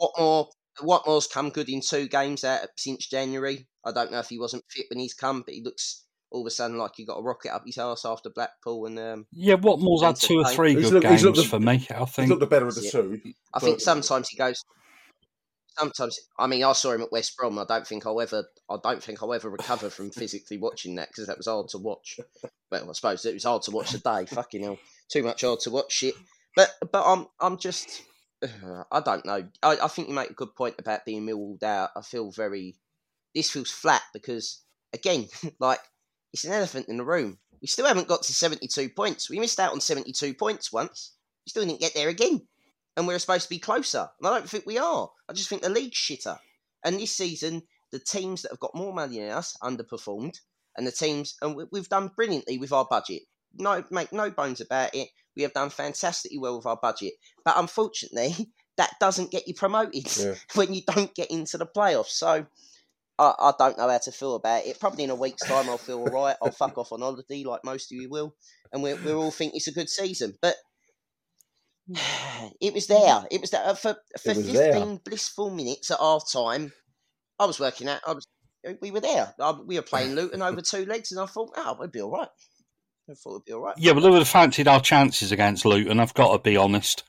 Watmore, Watmore's come good in two games out since January. I don't know if he wasn't fit when he's come, but he looks all of a sudden like he got a rocket up his ass after Blackpool. And um, Yeah, Watmore's had Vincent two or Payne. three He's good looked- he's games looked the- for me. I think He's think. looked the better of the Yeah. two. I think sometimes he goes. Sometimes, I mean, I saw him at West Brom. I don't think I'll ever. I don't think I'll ever recover from physically watching that because that was hard to watch. Well, I suppose it was hard to watch today. Fucking hell, too much hard to watch shit. But but I'm I'm just. I don't know. I, I think you make a good point about being milled out. I feel very. This feels flat because again, like It's an elephant in the room. We still haven't got to 72 points. We missed out on 72 points once. We still didn't get there again. And we're supposed to be closer. And I don't think we are. I just think the league's shitter. And this season, the teams that have got more money than us underperformed. And the teams, and we- we've done brilliantly with our budget. No, make no bones about it. We have done fantastically well with our budget. But unfortunately, that doesn't get you promoted Yeah. when you don't get into the playoffs. So I, I don't know how to feel about it. Probably in a week's time, I'll feel all right. I'll fuck off on holiday like most of you will, and we we all think it's a good season. But it was there. It was there Uh, for for was fifteen there. blissful minutes at half time. I was working out. I was. We were there. I, we were playing Luton over two legs, and I thought, oh, we'd be all right. I thought we'd be all right. Yeah, but they would have fancied our chances against Luton. I've got to be honest.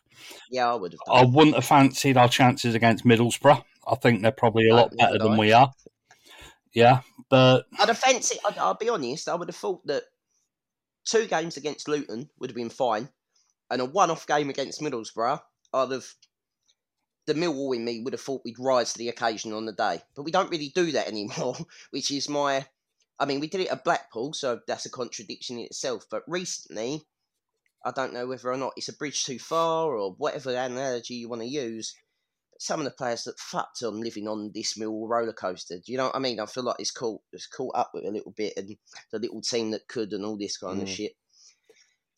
Yeah, I would have. I wouldn't have fancied our chances against Middlesbrough. I think they're probably a lot better than we are. Yeah, but I'd have fancied. I'd, I'll be honest. I would have thought that two games against Luton would have been fine, and a one-off game against Middlesbrough, I'd have. The Millwall in me would have thought we'd rise to the occasion on the day, but we don't really do that anymore. Which is my. I mean, we did it at Blackpool, so that's a contradiction in itself. But recently, I don't know whether or not it's a bridge too far or whatever analogy you want to use. Some of the players that fucked on living on this Millwall roller coaster. Do you know what I mean? I feel like it's caught it's caught up with a little bit, and the little team that could, and all this kind of Mm. shit.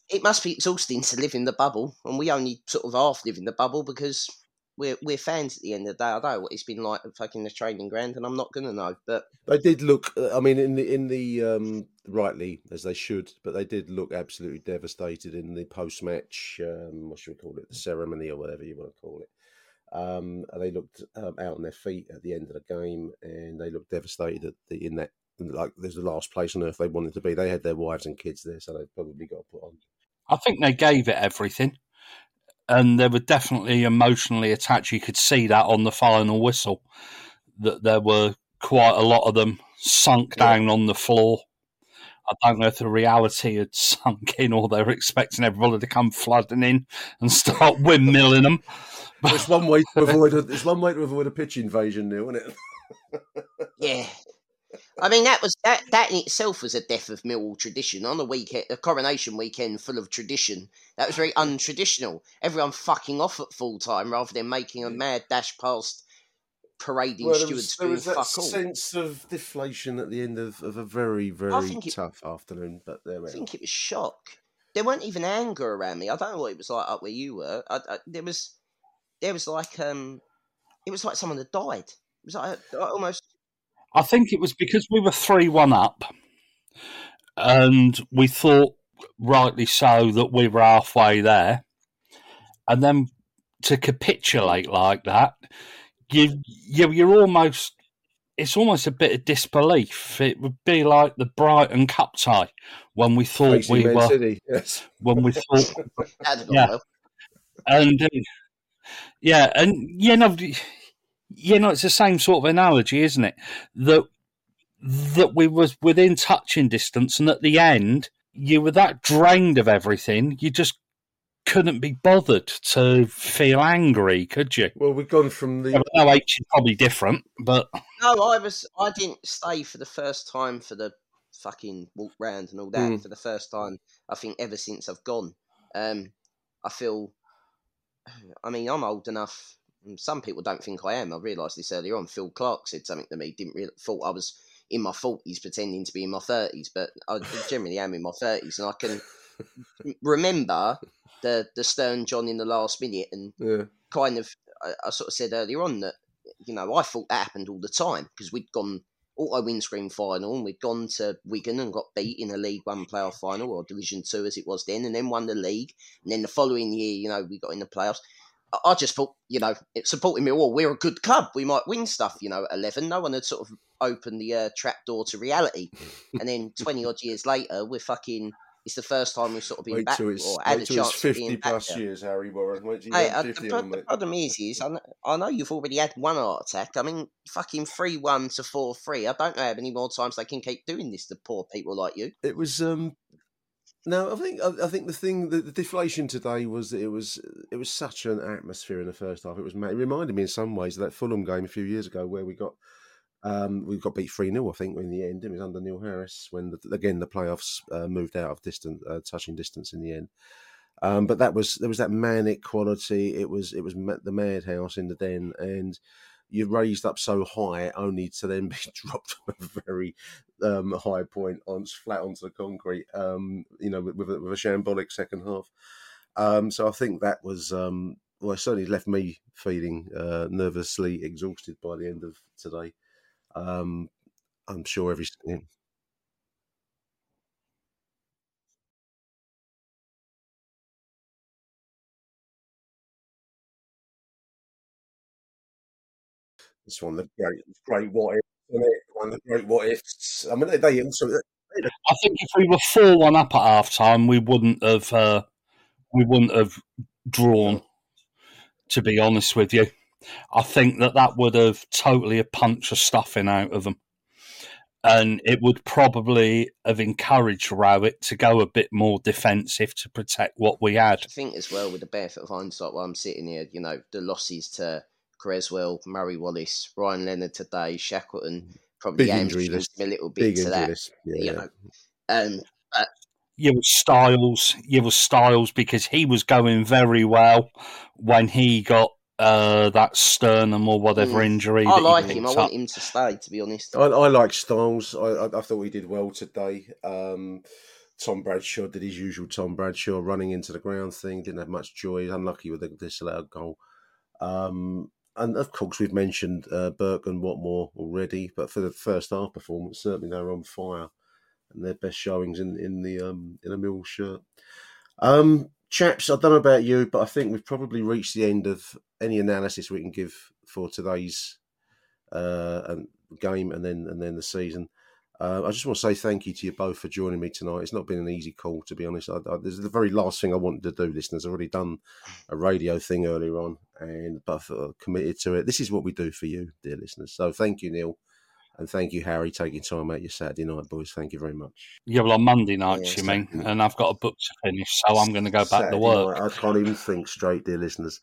It must be exhausting to live in the bubble, and we only sort of half live in the bubble because we're we're fans at the end of the day. I don't know what it's been like at fucking the training ground, and I'm not gonna know. But They did look. uh, I mean, in the in the um, rightly as they should, but they did look absolutely devastated in the post-match. Um, what should we call it? The ceremony or whatever you want to call it. Um, they looked um, out on their feet at the end of the game, and they looked devastated at the, in that. Like there's the last place on earth they wanted to be. They had their wives and kids there, so they probably got put on. I think they gave it everything, and they were definitely emotionally attached. You could see that on the final whistle that there were quite a lot of them sunk down on the floor. I don't know if the reality had sunk in or they were expecting everybody to come flooding in and start windmilling them. There's one way to avoid. A, there's one way to avoid a pitch invasion, Neil, isn't it? Yeah. I mean that was that that in itself was a death of Millwall tradition on a weekend, a coronation weekend full of tradition. That was very untraditional. Everyone fucking off at full time rather than making a mad dash past parading Well, there stewards was, there was that all. sense of deflation at the end of, of a very, very think it- tough afternoon. But there we I think it was shock. There weren't even anger around me. I don't know what it was like up where you were. I, I, there was, there was like um, it was like someone had died. It was like uh, almost I think it was because we were 3 1 up and we thought, rightly so, that we were halfway there. And then to capitulate like that, you, you, you're almost, it's almost a bit of disbelief. It would be like the Brighton Cup tie when we thought Facing we Man were, City, yes. when we thought, that'd have gone yeah. And uh, yeah, and you know, you know, it's the same sort of analogy, isn't it? That that we was within touching distance, and at the end, you were that drained of everything, you just couldn't be bothered to feel angry, could you? Well, we've gone from the. No, H is probably different, but No, I was. I didn't stay for the first time for the fucking walk round and all that. Mm. For the first time, I think ever since I've gone, um, I feel. I mean, I'm old enough. and Some people don't think I am. I realised this earlier on. Phil Clark said something to me. Didn't really thought I was in my forties, pretending to be in my thirties, but I generally am in my thirties, and I can remember the the Stern John in the last minute and Yeah. kind of I, I sort of said earlier on that you know I thought that happened all the time because we'd gone auto windscreen final and we'd gone to Wigan and got beat in a League One playoff final or Division Two as it was then, and then won the league. And then the following year, you know, we got in the playoffs. I, I just thought, you know, it supporting me. Well, we're a good club. We might win stuff. You know, at eleven, no one had sort of opened the uh, trap door to reality. and then twenty odd years later, we're fucking. It's the first time we've sort of been Wait back till it's, or had a chance of 50 plus there. years, Harry Warren. Wait till you Hey, uh, the, pro- the problem is, is I know, I know you've already had one heart attack. I mean, fucking three one to four three. I don't know how many more times they can keep doing this to poor people like you. It was. um no, I think I, I think the thing the, the deflation today was that it was it was such an atmosphere in the first half. It was it reminded me in some ways of that Fulham game a few years ago where we got Um, we got beat 3 0, I think, in the end. It was under Neil Harris when, the, again, the playoffs uh, moved out of distance, uh, touching distance in the end. Um, but that was there was that manic quality. It was it was the madhouse in the den, and you raised up so high only to then be dropped from a very um, high point on flat onto the concrete. Um, you know, with, with, a, with, a, shambolic second half. Um, so I think that was um, well, it certainly left me feeling uh, nervously exhausted by the end of today. Um, I'm sure every It's one the great, great what ifs, isn't it? One of the great what ifs. I mean, they, also. I think if we were four one up at half time, we wouldn't have. Uh, we wouldn't have drawn. To be honest with you, I think that that would have totally a punch of stuffing out of them, and it would probably have encouraged Rowett to go a bit more defensive to protect what we had. I think as well, with the benefit of hindsight, while I'm sitting here, you know, the losses to Cresswell, Murray Wallace, Ryan Leonard today, Shackleton, probably big injury list. a little bit big to that. Yeah, you know, um, but you was Styles, you was Styles because he was going very well when he got uh, that sternum or whatever mm. injury. I like him. I up. want him to stay. To be honest, I, I like Styles. I, I, I, thought he did well today. Um, Tom Bradshaw did his usual Tom Bradshaw running into the ground thing. Didn't have much joy. Unlucky with the disallowed goal. Um, and of course, we've mentioned uh, Burke and Watmore already, but for the first half performance, certainly they were on fire and their best showings in in the um, in a mill shirt. Um, chaps, I don't know about you, but I think we've probably reached the end of any analysis we can give for today's uh, game and then and then the season. Uh, I just want to say thank you to you both for joining me tonight. It's not been an easy call, to be honest. I, I, this is the very last thing I wanted to do, listeners. I've already done a radio thing earlier on, and but I've committed to it. This is what we do for you, dear listeners. So thank you, Neil. And thank you, Harry, taking time out your Saturday night, boys. Thank you very much. Yeah, well, on Monday nights, yeah, you mean? And I've got a book to finish, so I'm going to go back Saturday to work. Night, I can't even think straight, dear listeners.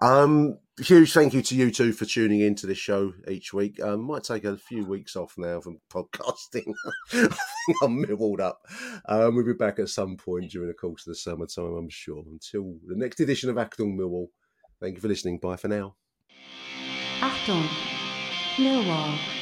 Um, huge thank you to you two for tuning in to this show each week. Um, might take a few weeks off now from podcasting. I think I'm milled up. Um, we'll be back at some point during the course of the summertime, I'm sure. Until the next edition of Achtung Millwall. Thank you for listening. Bye for now. Achtung, Millwall.